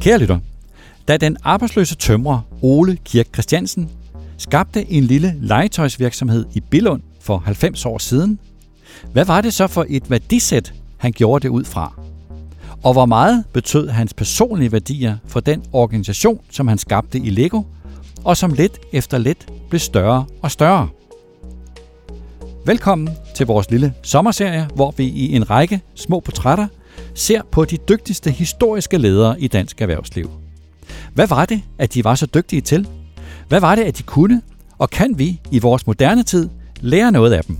Kære lytter, da den arbejdsløse tømrer Ole Kirk Christiansen skabte en lille legetøjsvirksomhed i Billund for 90 år siden, hvad var det så for et værdisæt, han gjorde det ud fra? Og hvor meget betød hans personlige værdier for den organisation, som han skabte i Lego, og som lidt efter lidt blev større og større? Velkommen til vores lille sommerserie, hvor vi i en række små portrætter ser på de dygtigste historiske ledere i dansk erhvervsliv. Hvad var det, at de var så dygtige til? Hvad var det, at de kunne? Og kan vi i vores moderne tid lære noget af dem?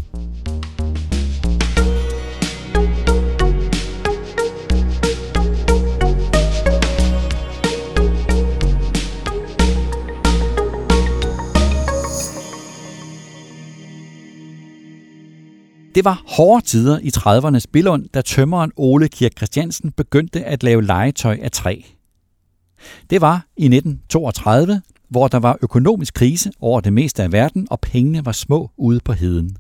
Det var hårde tider i 30'ernes Billund, da tømmeren Ole Kirk Christiansen begyndte at lave legetøj af træ. Det var i 1932, hvor der var økonomisk krise over det meste af verden, og pengene var små ude på heden.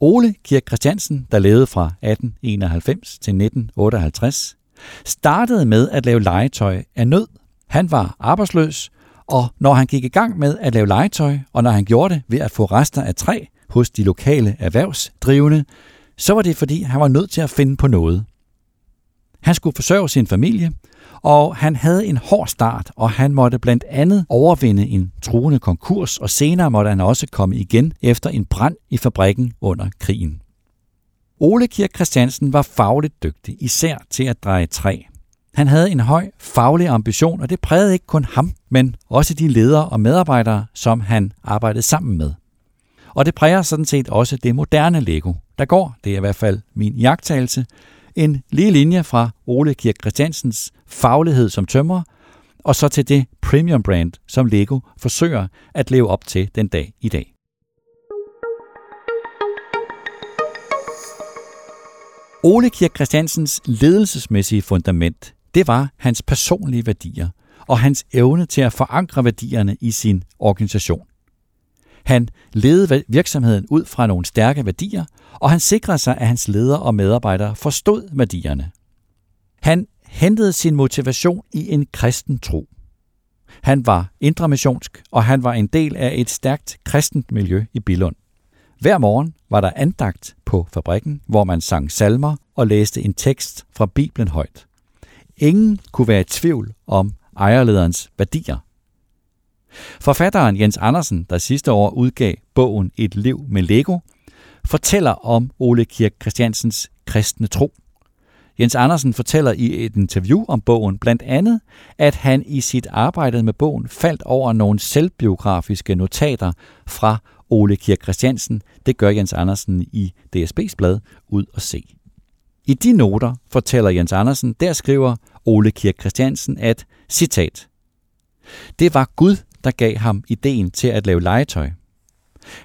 Ole Kirk Christiansen, der levede fra 1891 til 1958, startede med at lave legetøj af nød. Han var arbejdsløs, og når han gik i gang med at lave legetøj, og når han gjorde det ved at få rester af træ hos de lokale erhvervsdrivende, så var det fordi, han var nødt til at finde på noget. Han skulle forsørge sin familie, og han havde en hård start, og han måtte blandt andet overvinde en truende konkurs, og senere måtte han også komme igen efter en brand i fabrikken under krigen. Ole Kirk Christiansen var fagligt dygtig, især til at dreje træ. Han havde en høj faglig ambition, og det prægede ikke kun ham, men også de ledere og medarbejdere, som han arbejdede sammen med. Og det præger sådan set også det moderne Lego. Der går, det er i hvert fald min jagttagelse, en lige linje fra Ole Kirk Christiansens faglighed som tømrer, og så til det premium brand, som Lego forsøger at leve op til den dag i dag. Ole Kirk Christiansens ledelsesmæssige fundament, det var hans personlige værdier og hans evne til at forankre værdierne i sin organisation. Han ledede virksomheden ud fra nogle stærke værdier, og han sikrede sig, at hans ledere og medarbejdere forstod værdierne. Han hentede sin motivation i en kristen tro. Han var intramissionsk, og han var en del af et stærkt kristent miljø i Billund. Hver morgen var der andagt på fabrikken, hvor man sang salmer og læste en tekst fra Bibelen højt. Ingen kunne være i tvivl om ejerlederens værdier. Forfatteren Jens Andersen, der sidste år udgav bogen Et liv med Lego, fortæller om Ole Kirk Christiansens kristne tro. Jens Andersen fortæller i et interview om bogen blandt andet, at han i sit arbejde med bogen faldt over nogle selvbiografiske notater fra Ole Kirk Christiansen. Det gør Jens Andersen i DSB's blad ud og se. I de noter fortæller Jens Andersen, der skriver Ole Kirk Christiansen, at, citat, det var Gud, der gav ham ideen til at lave legetøj.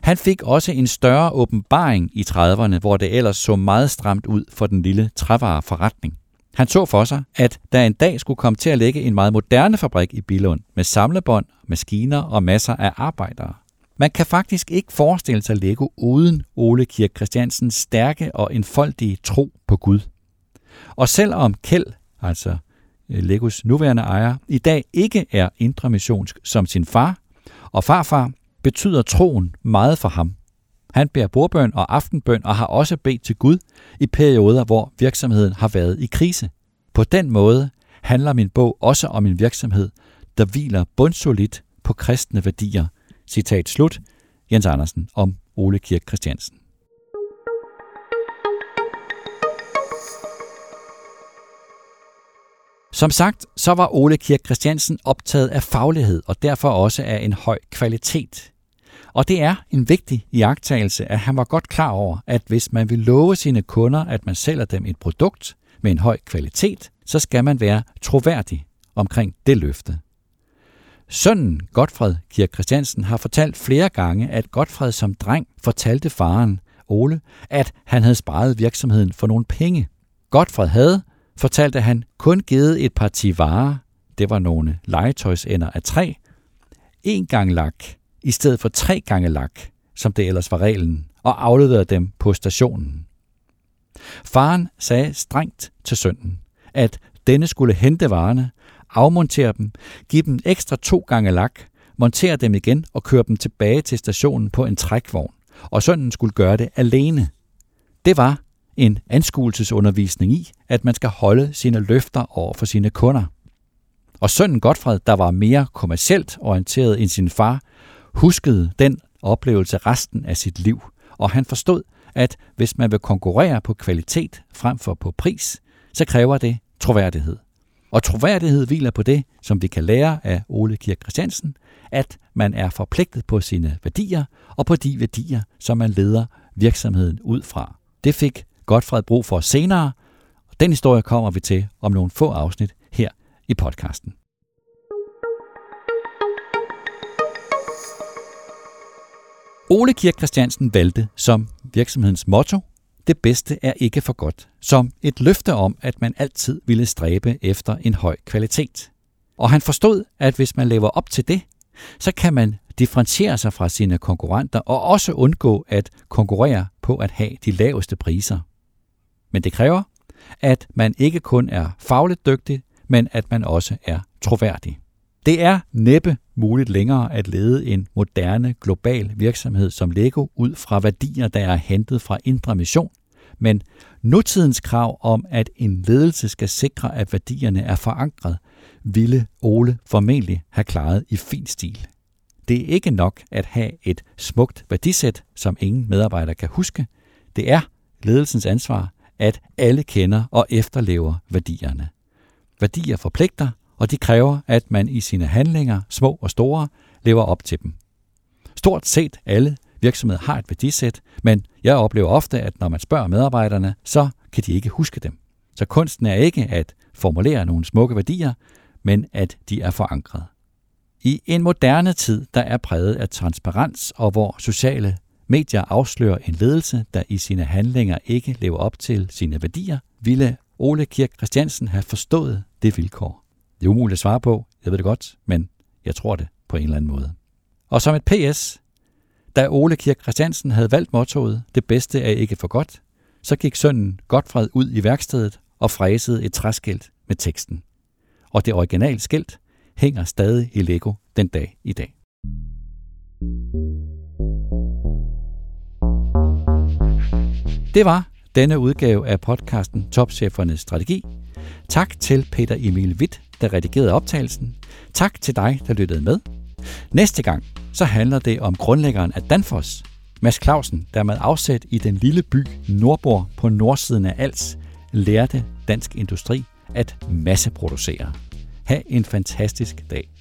Han fik også en større åbenbaring i 30'erne, hvor det ellers så meget stramt ud for den lille trævareforretning. Han så for sig, at der en dag skulle komme til at ligge en meget moderne fabrik i Billund med samlebånd, maskiner og masser af arbejdere. Man kan faktisk ikke forestille sig Lego uden Ole Kirk Christiansens stærke og enfoldige tro på Gud. Og selvom Kjeld, altså Øh, Legos nuværende ejer, i dag ikke er intramissionsk som sin far, og farfar betyder troen meget for ham. Han bærer bordbøn og aftenbøn og har også bedt til Gud i perioder, hvor virksomheden har været i krise. På den måde handler min bog også om en virksomhed, der hviler bundsolidt på kristne værdier. Citat slut. Jens Andersen om Ole Kirk Christiansen. Som sagt, så var Ole Kirk Christiansen optaget af faglighed og derfor også af en høj kvalitet. Og det er en vigtig iagttagelse, at han var godt klar over, at hvis man vil love sine kunder, at man sælger dem et produkt med en høj kvalitet, så skal man være troværdig omkring det løfte. Sønnen Godfred Kirk Christiansen har fortalt flere gange, at Godfred som dreng fortalte faren, Ole, at han havde sparet virksomheden for nogle penge. Godfred havde, fortalte han kun givet et parti varer, det var nogle legetøjsender af træ, en gang lak, i stedet for tre gange lak, som det ellers var reglen, og afleverede dem på stationen. Faren sagde strengt til sønnen, at denne skulle hente varerne, afmontere dem, give dem ekstra to gange lak, montere dem igen og køre dem tilbage til stationen på en trækvogn. Og sønnen skulle gøre det alene. Det var en anskuelsesundervisning i, at man skal holde sine løfter over for sine kunder. Og sønnen Godfred, der var mere kommercielt orienteret end sin far, huskede den oplevelse resten af sit liv, og han forstod, at hvis man vil konkurrere på kvalitet frem for på pris, så kræver det troværdighed. Og troværdighed hviler på det, som vi kan lære af Ole Kirk Christiansen, at man er forpligtet på sine værdier og på de værdier, som man leder virksomheden ud fra. Det fik Godfred brug for senere, den historie kommer vi til om nogle få afsnit her i podcasten. Ole Kirk Christiansen valgte som virksomhedens motto, det bedste er ikke for godt, som et løfte om, at man altid ville stræbe efter en høj kvalitet. Og han forstod, at hvis man lever op til det, så kan man differentiere sig fra sine konkurrenter og også undgå at konkurrere på at have de laveste priser. Men det kræver, at man ikke kun er fagligt dygtig, men at man også er troværdig. Det er næppe muligt længere at lede en moderne global virksomhed som Lego ud fra værdier, der er hentet fra indre mission, men nutidens krav om, at en ledelse skal sikre, at værdierne er forankret, ville Ole formentlig have klaret i fin stil. Det er ikke nok at have et smukt værdisæt, som ingen medarbejder kan huske. Det er ledelsens ansvar, at alle kender og efterlever værdierne. Værdier forpligter, og de kræver, at man i sine handlinger, små og store, lever op til dem. Stort set alle virksomheder har et værdisæt, men jeg oplever ofte, at når man spørger medarbejderne, så kan de ikke huske dem. Så kunsten er ikke at formulere nogle smukke værdier, men at de er forankret. I en moderne tid, der er præget af transparens, og hvor sociale medier afslører en ledelse, der i sine handlinger ikke lever op til sine værdier, ville Ole Kirk Christiansen have forstået det vilkår. Det er umuligt at svare på, jeg ved det godt, men jeg tror det på en eller anden måde. Og som et PS, da Ole Kirk Christiansen havde valgt mottoet, det bedste er ikke for godt, så gik sønnen Godfred ud i værkstedet og fræsede et træskilt med teksten. Og det originale skilt hænger stadig i Lego den dag i dag. Det var denne udgave af podcasten Topchefernes Strategi. Tak til Peter Emil Witt, der redigerede optagelsen. Tak til dig, der lyttede med. Næste gang, så handler det om grundlæggeren af Danfoss, Mads Clausen, der med afsæt i den lille by Nordborg på nordsiden af Als, lærte dansk industri at masseproducere. Ha' en fantastisk dag.